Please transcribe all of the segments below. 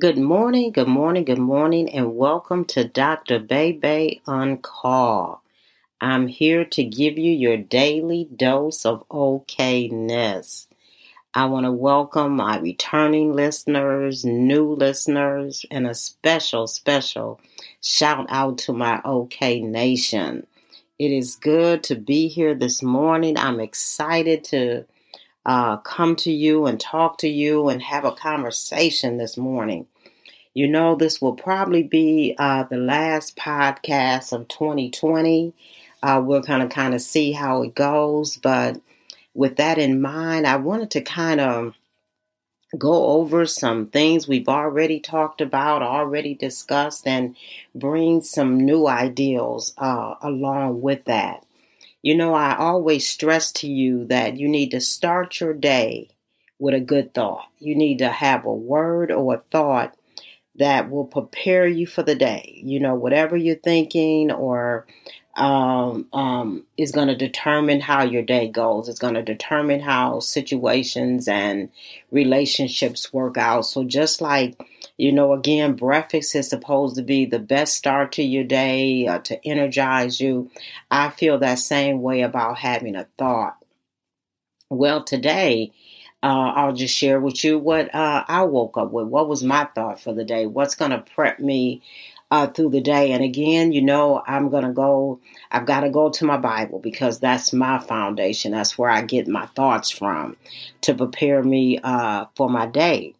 Good morning, good morning, good morning, and welcome to Dr. Bebe on Call. I'm here to give you your daily dose of okayness. I want to welcome my returning listeners, new listeners, and a special, special shout out to my OK Nation. It is good to be here this morning. I'm excited to uh, come to you and talk to you and have a conversation this morning. You know, this will probably be uh, the last podcast of 2020. Uh, we're going to kind of see how it goes. But with that in mind, I wanted to kind of go over some things we've already talked about, already discussed, and bring some new ideals uh, along with that. You know, I always stress to you that you need to start your day with a good thought. You need to have a word or a thought that will prepare you for the day. You know, whatever you're thinking or um, um, is going to determine how your day goes. It's going to determine how situations and relationships work out. So, just like, you know, again, breakfast is supposed to be the best start to your day uh, to energize you. I feel that same way about having a thought. Well, today, uh, I'll just share with you what uh, I woke up with. What was my thought for the day? What's going to prep me uh, through the day. And again, you know, I'm going to go, I've got to go to my Bible because that's my foundation. That's where I get my thoughts from to prepare me uh, for my day.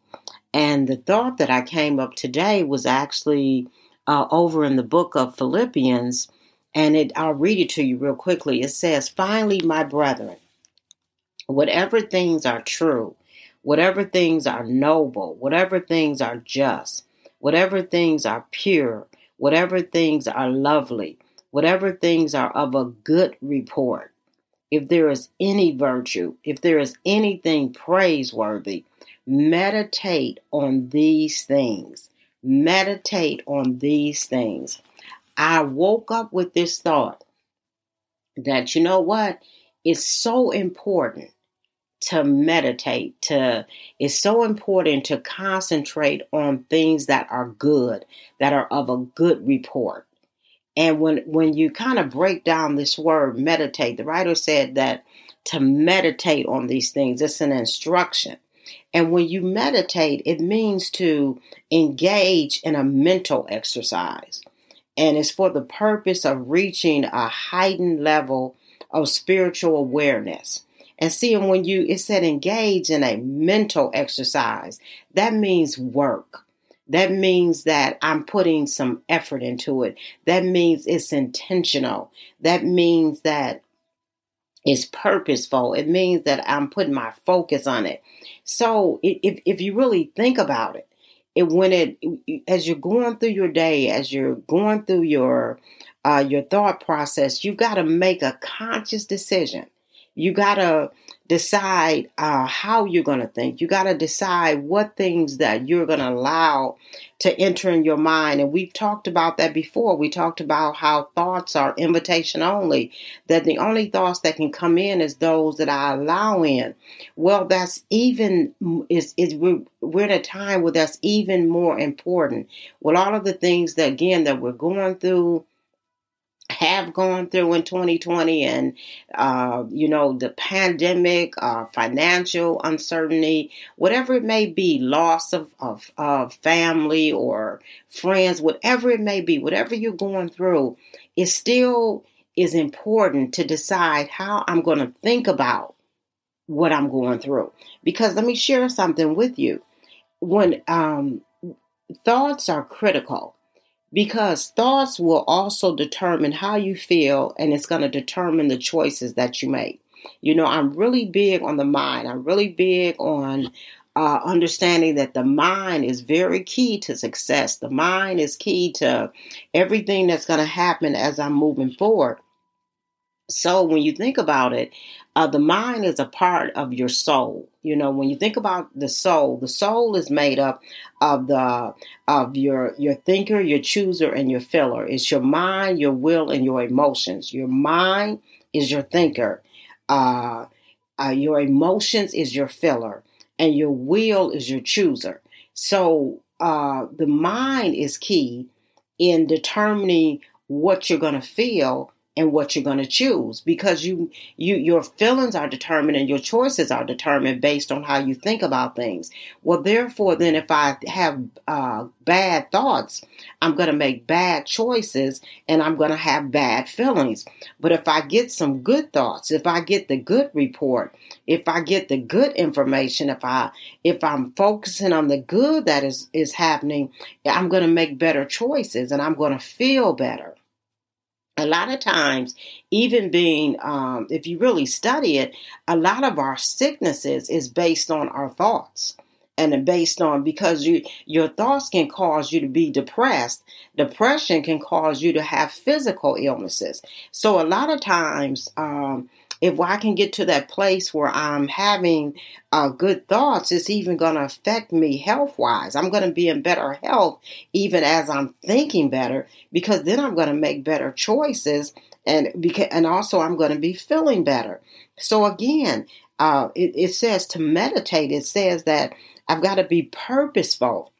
And the thought that I came up today was actually uh, over in the book of Philippians. And it, I'll read it to you real quickly. It says, Finally, my brethren, whatever things are true, whatever things are noble, whatever things are just, whatever things are pure, whatever things are lovely, whatever things are of a good report, if there is any virtue, if there is anything praiseworthy, meditate on these things. Meditate on these things. I woke up with this thought that, you know what? It's so important to meditate to it's so important to concentrate on things that are good that are of a good report and when when you kind of break down this word meditate the writer said that to meditate on these things it's an instruction and when you meditate it means to engage in a mental exercise and it's for the purpose of reaching a heightened level of spiritual awareness and seeing when you, it said engage in a mental exercise, that means work. That means that I'm putting some effort into it. That means it's intentional. That means that it's purposeful. It means that I'm putting my focus on it. So if, if you really think about it, it when it as you're going through your day, as you're going through your uh, your thought process, you got to make a conscious decision you got to decide uh, how you're going to think. You got to decide what things that you're going to allow to enter in your mind. And we've talked about that before. We talked about how thoughts are invitation only, that the only thoughts that can come in is those that I allow in. Well, that's even, is, is we're, we're in a time where that's even more important. With all of the things that, again, that we're going through, have gone through in 2020 and uh, you know the pandemic uh, financial uncertainty whatever it may be loss of, of, of family or friends whatever it may be whatever you're going through it still is important to decide how i'm going to think about what i'm going through. Because let me share something with you. When um, thoughts are critical because thoughts will also determine how you feel and it's going to determine the choices that you make. You know, I'm really big on the mind. I'm really big on uh, understanding that the mind is very key to success. The mind is key to everything that's going to happen as I'm moving forward. So when you think about it, uh, the mind is a part of your soul. You know, when you think about the soul, the soul is made up of the of your your thinker, your chooser, and your filler. It's your mind, your will, and your emotions. Your mind is your thinker. Uh, uh, your emotions is your filler, and your will is your chooser. So uh, the mind is key in determining what you're going to feel and what you're going to choose because you you your feelings are determined and your choices are determined based on how you think about things. Well therefore then if i have uh, bad thoughts i'm going to make bad choices and i'm going to have bad feelings. But if i get some good thoughts if i get the good report if i get the good information if i if i'm focusing on the good that is is happening i'm going to make better choices and i'm going to feel better a lot of times, even being, um, if you really study it, a lot of our sicknesses is based on our thoughts and based on because you your thoughts can cause you to be depressed depression can cause you to have physical illnesses. So a lot of times um, if I can get to that place where I'm having uh, good thoughts, it's even going to affect me health wise. I'm going to be in better health even as I'm thinking better because then I'm going to make better choices and because, and also I'm going to be feeling better. So again, uh, it, it says to meditate. It says that I've got to be purposeful.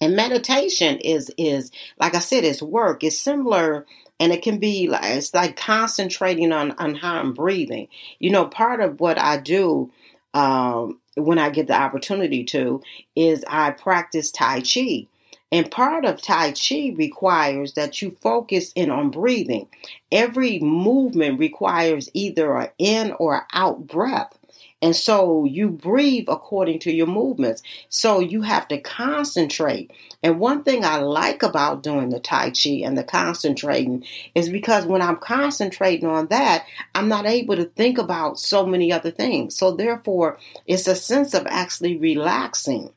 And meditation is is like I said, it's work. It's similar and it can be like it's like concentrating on on how I'm breathing. You know, part of what I do um, when I get the opportunity to is I practice Tai Chi. And part of Tai Chi requires that you focus in on breathing. Every movement requires either an in or out breath. And so you breathe according to your movements. So you have to concentrate. And one thing I like about doing the Tai Chi and the concentrating is because when I'm concentrating on that, I'm not able to think about so many other things. So therefore, it's a sense of actually relaxing.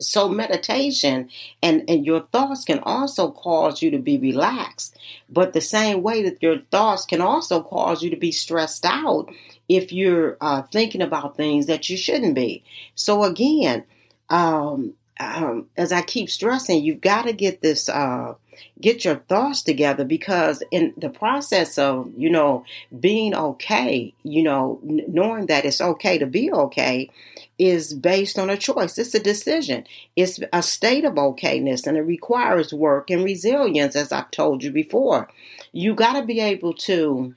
So meditation and, and your thoughts can also cause you to be relaxed. But the same way that your thoughts can also cause you to be stressed out if you're uh, thinking about things that you shouldn't be. So again, um, um, as I keep stressing, you've got to get this, uh, get your thoughts together because in the process of, you know, being okay, you know, n- knowing that it's okay to be okay is based on a choice. It's a decision. It's a state of okayness and it requires work and resilience, as I've told you before. You got to be able to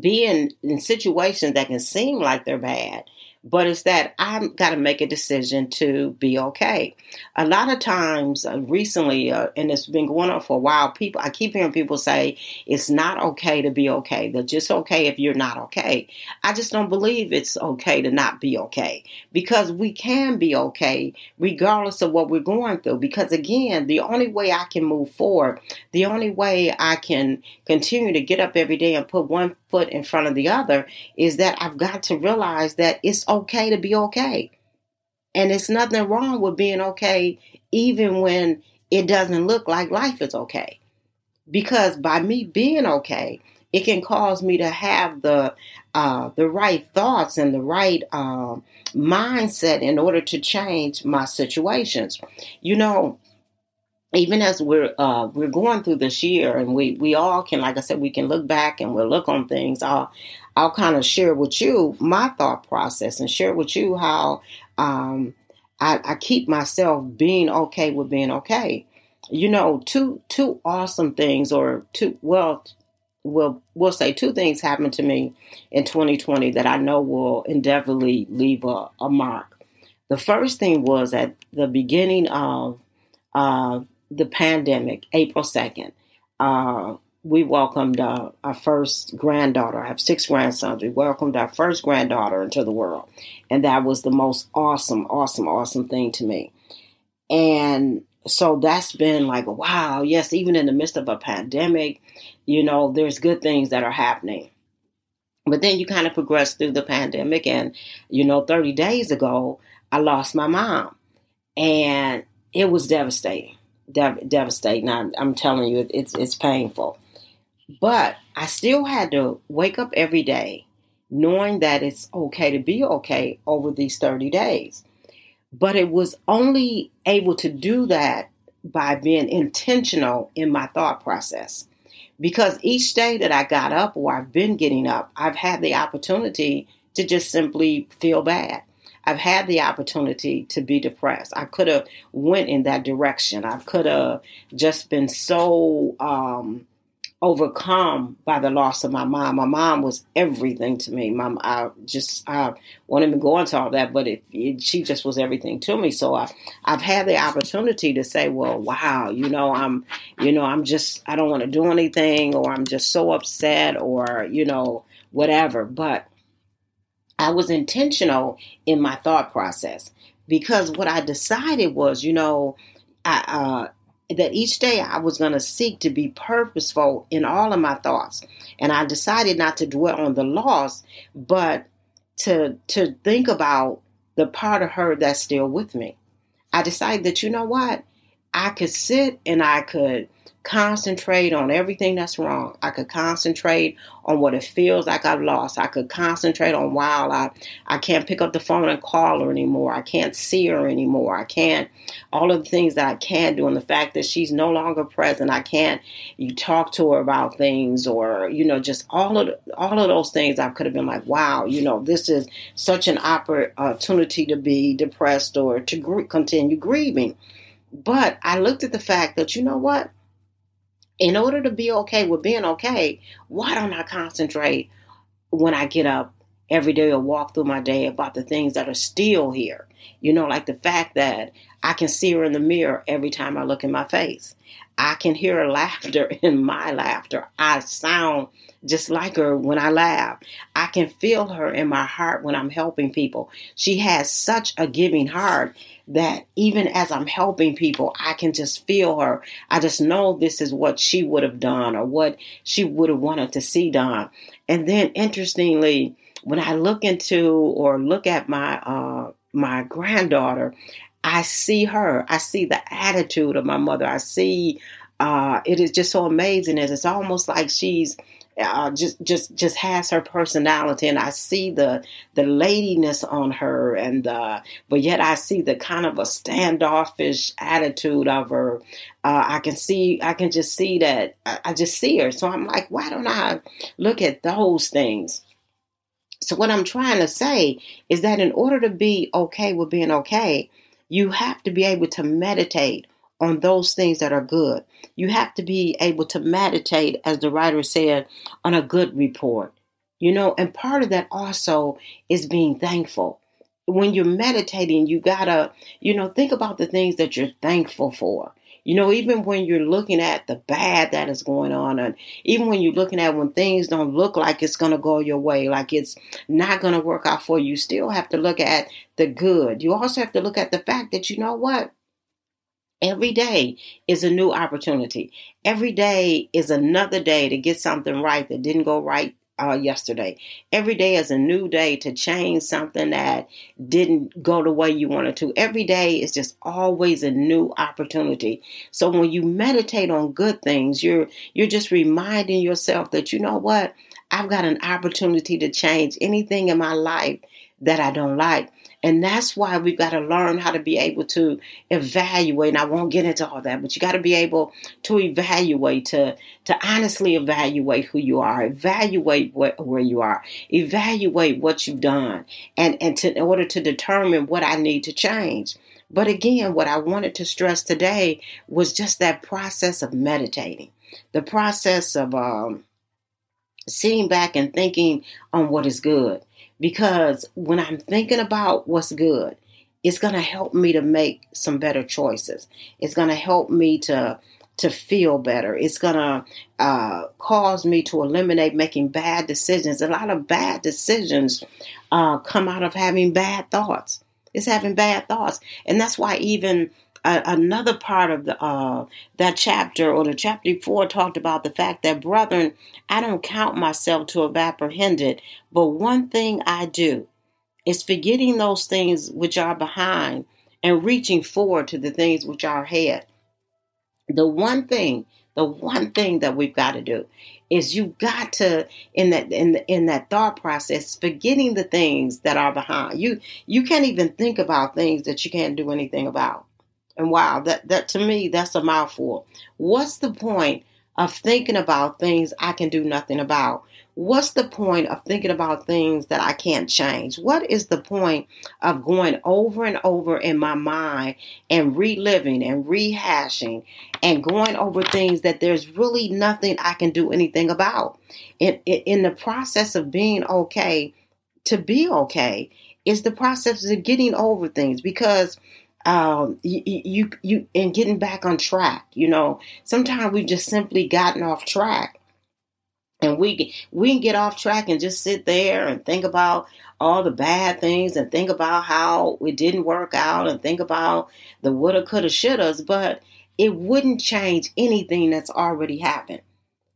be in, in situations that can seem like they're bad, but it's that I've got to make a decision to be okay. A lot of times, uh, recently, uh, and it's been going on for a while, people I keep hearing people say it's not okay to be okay. They're just okay if you're not okay. I just don't believe it's okay to not be okay because we can be okay regardless of what we're going through. Because again, the only way I can move forward, the only way I can continue to get up every day and put one foot in front of the other is that I've got to realize that it's okay to be okay. And it's nothing wrong with being okay, even when it doesn't look like life is okay. Because by me being okay, it can cause me to have the uh, the right thoughts and the right um, mindset in order to change my situations. You know, even as we're uh, we're going through this year, and we we all can, like I said, we can look back and we'll look on things. I'll I'll kind of share with you my thought process and share with you how um, I, I keep myself being okay with being okay. You know, two two awesome things, or two well, we'll say two things happened to me in 2020 that I know will indefinitely leave a, a mark. The first thing was at the beginning of uh, the pandemic, April 2nd, uh, we welcomed uh, our first granddaughter. I have six grandsons. We welcomed our first granddaughter into the world. And that was the most awesome, awesome, awesome thing to me. And so that's been like, wow, yes, even in the midst of a pandemic, you know, there's good things that are happening. But then you kind of progress through the pandemic. And, you know, 30 days ago, I lost my mom. And it was devastating dev- devastating. I'm, I'm, telling you, it's it's painful. But I still had to wake up every day knowing that it's okay to be okay over these 30 days. But it was only able to do that by being intentional in my thought process. Because each day that I got up or I've been getting up, I've had the opportunity to just simply feel bad. I've had the opportunity to be depressed. I could have went in that direction. I could have just been so um, overcome by the loss of my mom. My mom was everything to me. Mom, I just I won't even go into all that, but it, it, she just was everything to me. So I, I've had the opportunity to say, well, wow, you know, I'm, you know, I'm just I don't want to do anything, or I'm just so upset, or you know, whatever. But I was intentional in my thought process because what I decided was, you know, I. Uh, that each day I was going to seek to be purposeful in all of my thoughts. And I decided not to dwell on the loss, but to to think about the part of her that's still with me. I decided that you know what? I could sit and I could concentrate on everything that's wrong. I could concentrate on what it feels like I've lost. I could concentrate on wow, I I can't pick up the phone and call her anymore. I can't see her anymore. I can't all of the things that I can do and the fact that she's no longer present. I can't you talk to her about things or you know just all of all of those things I could have been like wow, you know, this is such an opportunity to be depressed or to gr- continue grieving. But I looked at the fact that you know what? In order to be okay with being okay, why don't I concentrate when I get up every day or walk through my day about the things that are still here? You know, like the fact that I can see her in the mirror every time I look in my face. I can hear her laughter in my laughter. I sound just like her when I laugh. I can feel her in my heart when I'm helping people. She has such a giving heart that even as I'm helping people, I can just feel her. I just know this is what she would have done or what she would have wanted to see done. And then interestingly, when I look into or look at my uh, my granddaughter, I see her. I see the attitude of my mother. I see uh, it is just so amazing. It's almost like she's uh, just just just has her personality, and I see the the ladiness on her, and uh, but yet I see the kind of a standoffish attitude of her. Uh, I can see, I can just see that. I, I just see her, so I'm like, why don't I look at those things? So what I'm trying to say is that in order to be okay with being okay, you have to be able to meditate on those things that are good. You have to be able to meditate, as the writer said, on a good report. You know, and part of that also is being thankful. When you're meditating, you gotta, you know, think about the things that you're thankful for. You know, even when you're looking at the bad that is going on, and even when you're looking at when things don't look like it's going to go your way, like it's not going to work out for you, you still have to look at the good. You also have to look at the fact that, you know what? Every day is a new opportunity. Every day is another day to get something right that didn't go right uh, yesterday. Every day is a new day to change something that didn't go the way you wanted to. Every day is just always a new opportunity. So when you meditate on good things, you're you're just reminding yourself that you know what? I've got an opportunity to change anything in my life that I don't like. And that's why we've got to learn how to be able to evaluate. And I won't get into all that, but you got to be able to evaluate, to, to honestly evaluate who you are, evaluate where you are, evaluate what you've done, and, and to, in order to determine what I need to change. But again, what I wanted to stress today was just that process of meditating, the process of um, sitting back and thinking on what is good because when I'm thinking about what's good, it's going to help me to make some better choices. It's going to help me to to feel better. It's going to uh, cause me to eliminate making bad decisions. A lot of bad decisions uh, come out of having bad thoughts. It's having bad thoughts, and that's why even another part of the uh, that chapter or the chapter before talked about the fact that, brethren, I don't count myself to have apprehended, but one thing I do is forgetting those things which are behind and reaching forward to the things which are ahead. The one thing, the one thing that we've got to do is you've got to in that in in that thought process forgetting the things that are behind you you can't even think about things that you can't do anything about and wow, that, that to me, that's a mouthful. What's the point of thinking about things I can do nothing about What's the point of thinking about things that I can't change? What is the point of going over and over in my mind and reliving and rehashing and going over things that there's really nothing I can do anything about? In, in the process of being okay, to be okay is the process of getting over things because um, you, you, you, and getting back on track. You know, sometimes we've just simply gotten off track. And we we can get off track and just sit there and think about all the bad things and think about how it didn't work out and think about the woulda coulda shouldas but it wouldn't change anything that's already happened.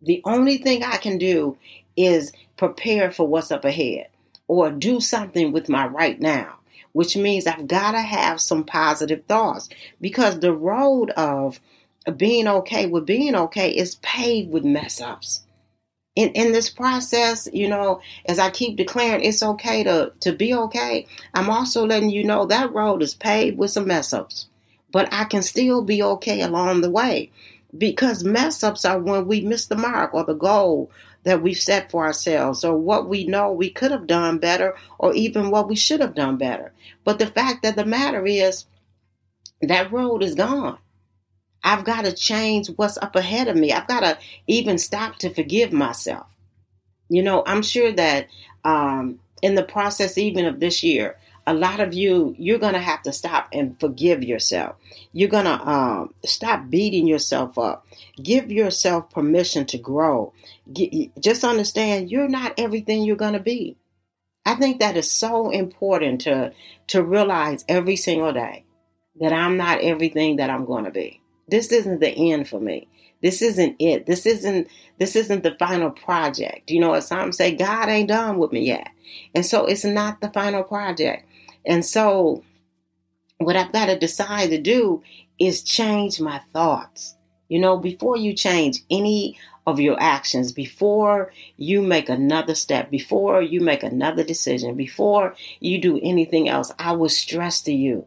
The only thing i can do is prepare for what's up ahead or do something with my right now which means i've got to have some positive thoughts because the road of being okay with being okay is paved with mess ups in, in this process, you know, as I keep declaring it's okay to, to be okay, I'm also letting you know that road is paved with some mess ups. But I can still be okay along the way because mess ups are when we miss the mark or the goal that we've set for ourselves or what we know we could have done better or even what we should have done better. But the fact of the matter is that road is gone. I've got to change what's up ahead of me. I've got to even stop to forgive myself. You know, I'm sure that um, in the process, even of this year, a lot of you, you're going to have to stop and forgive yourself. You're going to um, stop beating yourself up. Give yourself permission to grow. Just understand you're not everything you're going to be. I think that is so important to, to realize every single day that I'm not everything that I'm going to be. This isn't the end for me. This isn't it. This isn't this isn't the final project. You know, as some say, God ain't done with me yet. And so it's not the final project. And so what I've got to decide to do is change my thoughts. You know, before you change any of your actions, before you make another step, before you make another decision, before you do anything else, I would stress to you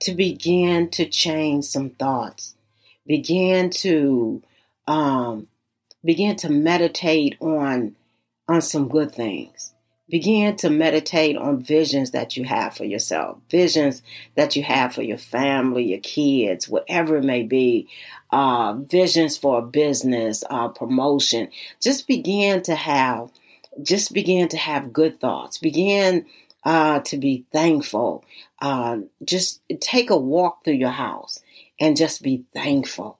to begin to change some thoughts begin to um, begin to meditate on on some good things. Begin to meditate on visions that you have for yourself, visions that you have for your family, your kids, whatever it may be, uh, visions for a business, uh, promotion. Just begin to have, just begin to have good thoughts. Begin uh, to be thankful. Uh, just take a walk through your house and just be thankful.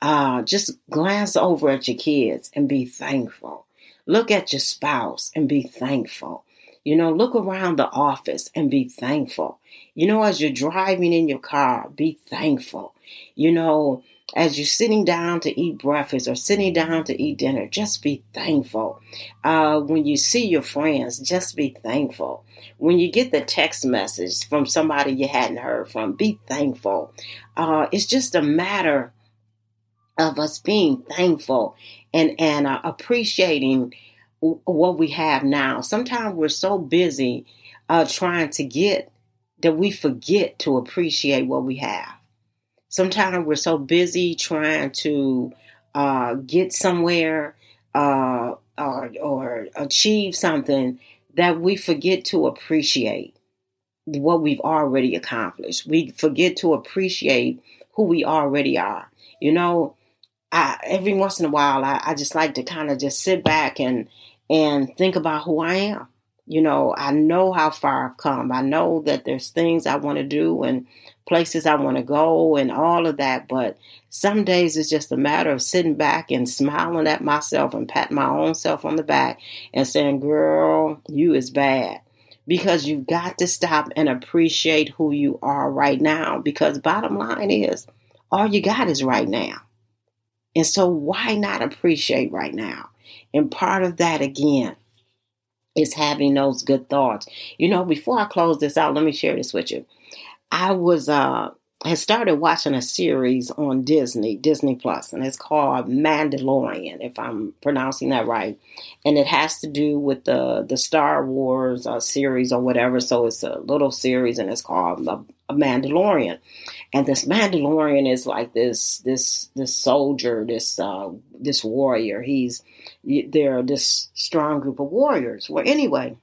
Uh, just glance over at your kids and be thankful. Look at your spouse and be thankful. You know, look around the office and be thankful. You know, as you're driving in your car, be thankful. You know, as you're sitting down to eat breakfast or sitting down to eat dinner, just be thankful. Uh, when you see your friends, just be thankful. When you get the text message from somebody you hadn't heard from, be thankful. Uh, it's just a matter of us being thankful and and uh, appreciating what we have now. Sometimes we're so busy uh, trying to get that we forget to appreciate what we have sometimes we're so busy trying to uh, get somewhere uh, or, or achieve something that we forget to appreciate what we've already accomplished. We forget to appreciate who we already are. You know, I, every once in a while, I, I just like to kind of just sit back and and think about who I am. You know, I know how far I've come. I know that there's things I want to do and places I want to go and all of that. But some days it's just a matter of sitting back and smiling at myself and patting my own self on the back and saying, Girl, you is bad. Because you've got to stop and appreciate who you are right now. Because bottom line is, all you got is right now. And so why not appreciate right now? And part of that again is having those good thoughts. You know, before I close this out, let me share this with you. I was uh has started watching a series on Disney, Disney Plus, and it's called Mandalorian, if I'm pronouncing that right. And it has to do with the the Star Wars uh, series or whatever. So it's a little series, and it's called a Mandalorian. And this Mandalorian is like this this this soldier, this uh, this warrior. He's they're this strong group of warriors. Well, anyway.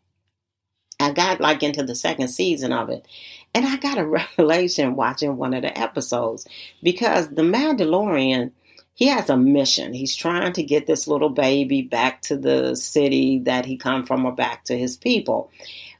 I got like into the second season of it, and I got a revelation watching one of the episodes because the Mandalorian, he has a mission. He's trying to get this little baby back to the city that he come from or back to his people.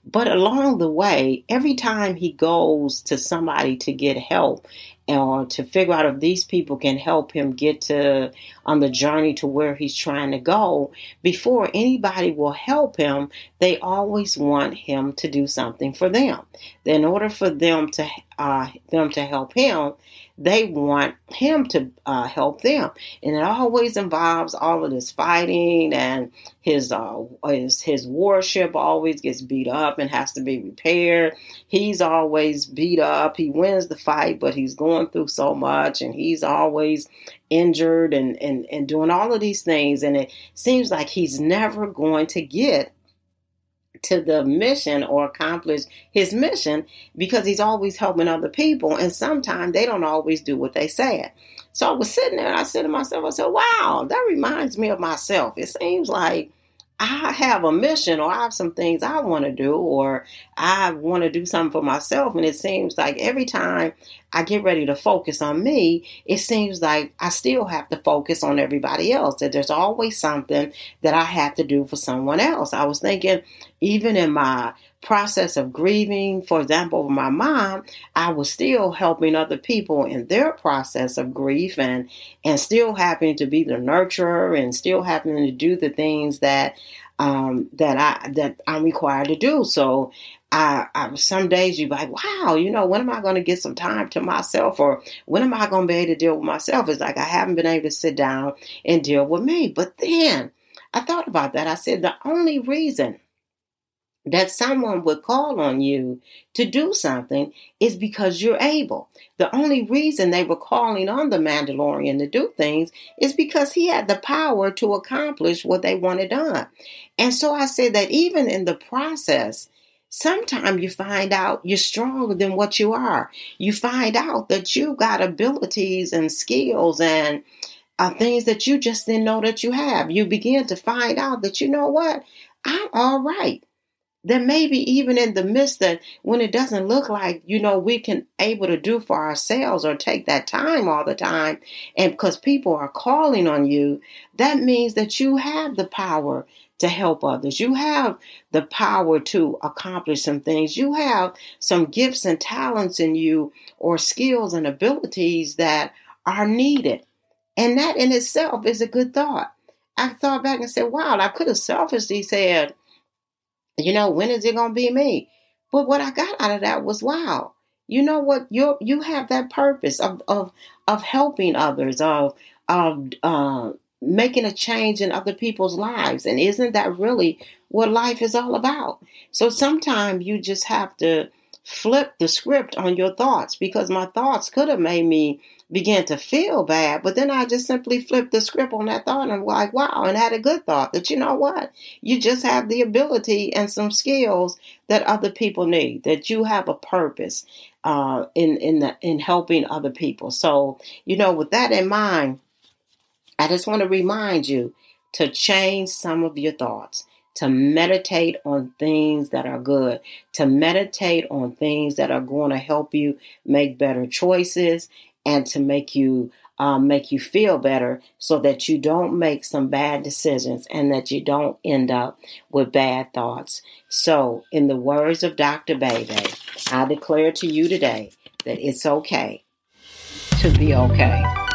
But along the way, every time he goes to somebody to get help or to figure out if these people can help him get to on the journey to where he's trying to go, before anybody will help him, they always want him to do something for them. In order for them to uh, them to help him, they want him to uh, help them, and it always involves all of this fighting and his uh, his his warship always gets beat up and has to be repaired. He's always beat up. He wins the fight, but he's going through so much, and he's always injured and and and doing all of these things, and it seems like he's never going to get to the mission or accomplish his mission because he's always helping other people and sometimes they don't always do what they said. So I was sitting there and I said to myself, I said, wow, that reminds me of myself. It seems like I have a mission or I have some things I want to do or I want to do something for myself. And it seems like every time I get ready to focus on me, it seems like I still have to focus on everybody else. That there's always something that I have to do for someone else. I was thinking, even in my process of grieving, for example, over my mom, I was still helping other people in their process of grief and and still having to be the nurturer and still having to do the things that um, that I that I'm required to do. So I, I some days you're like, wow, you know, when am I going to get some time to myself, or when am I going to be able to deal with myself? It's like I haven't been able to sit down and deal with me. But then I thought about that. I said the only reason that someone would call on you to do something is because you're able. The only reason they were calling on the Mandalorian to do things is because he had the power to accomplish what they wanted done. And so I said that even in the process, sometimes you find out you're stronger than what you are. You find out that you've got abilities and skills and uh, things that you just didn't know that you have. You begin to find out that you know what? I'm all right that maybe even in the midst that when it doesn't look like you know we can able to do for ourselves or take that time all the time and because people are calling on you that means that you have the power to help others. You have the power to accomplish some things. You have some gifts and talents in you or skills and abilities that are needed. And that in itself is a good thought. I thought back and said wow i could have selfishly said you know, when is it going to be me? But what I got out of that was wow. You know what? You you have that purpose of of of helping others, of of uh, making a change in other people's lives, and isn't that really what life is all about? So sometimes you just have to flip the script on your thoughts because my thoughts could have made me begin to feel bad, but then I just simply flipped the script on that thought and like, wow, and had a good thought that you know what? You just have the ability and some skills that other people need, that you have a purpose uh, in in the, in helping other people. So, you know, with that in mind, I just want to remind you to change some of your thoughts to meditate on things that are good, to meditate on things that are going to help you make better choices and to make you um, make you feel better so that you don't make some bad decisions and that you don't end up with bad thoughts. So, in the words of Dr. Bebe, I declare to you today that it's okay to be okay.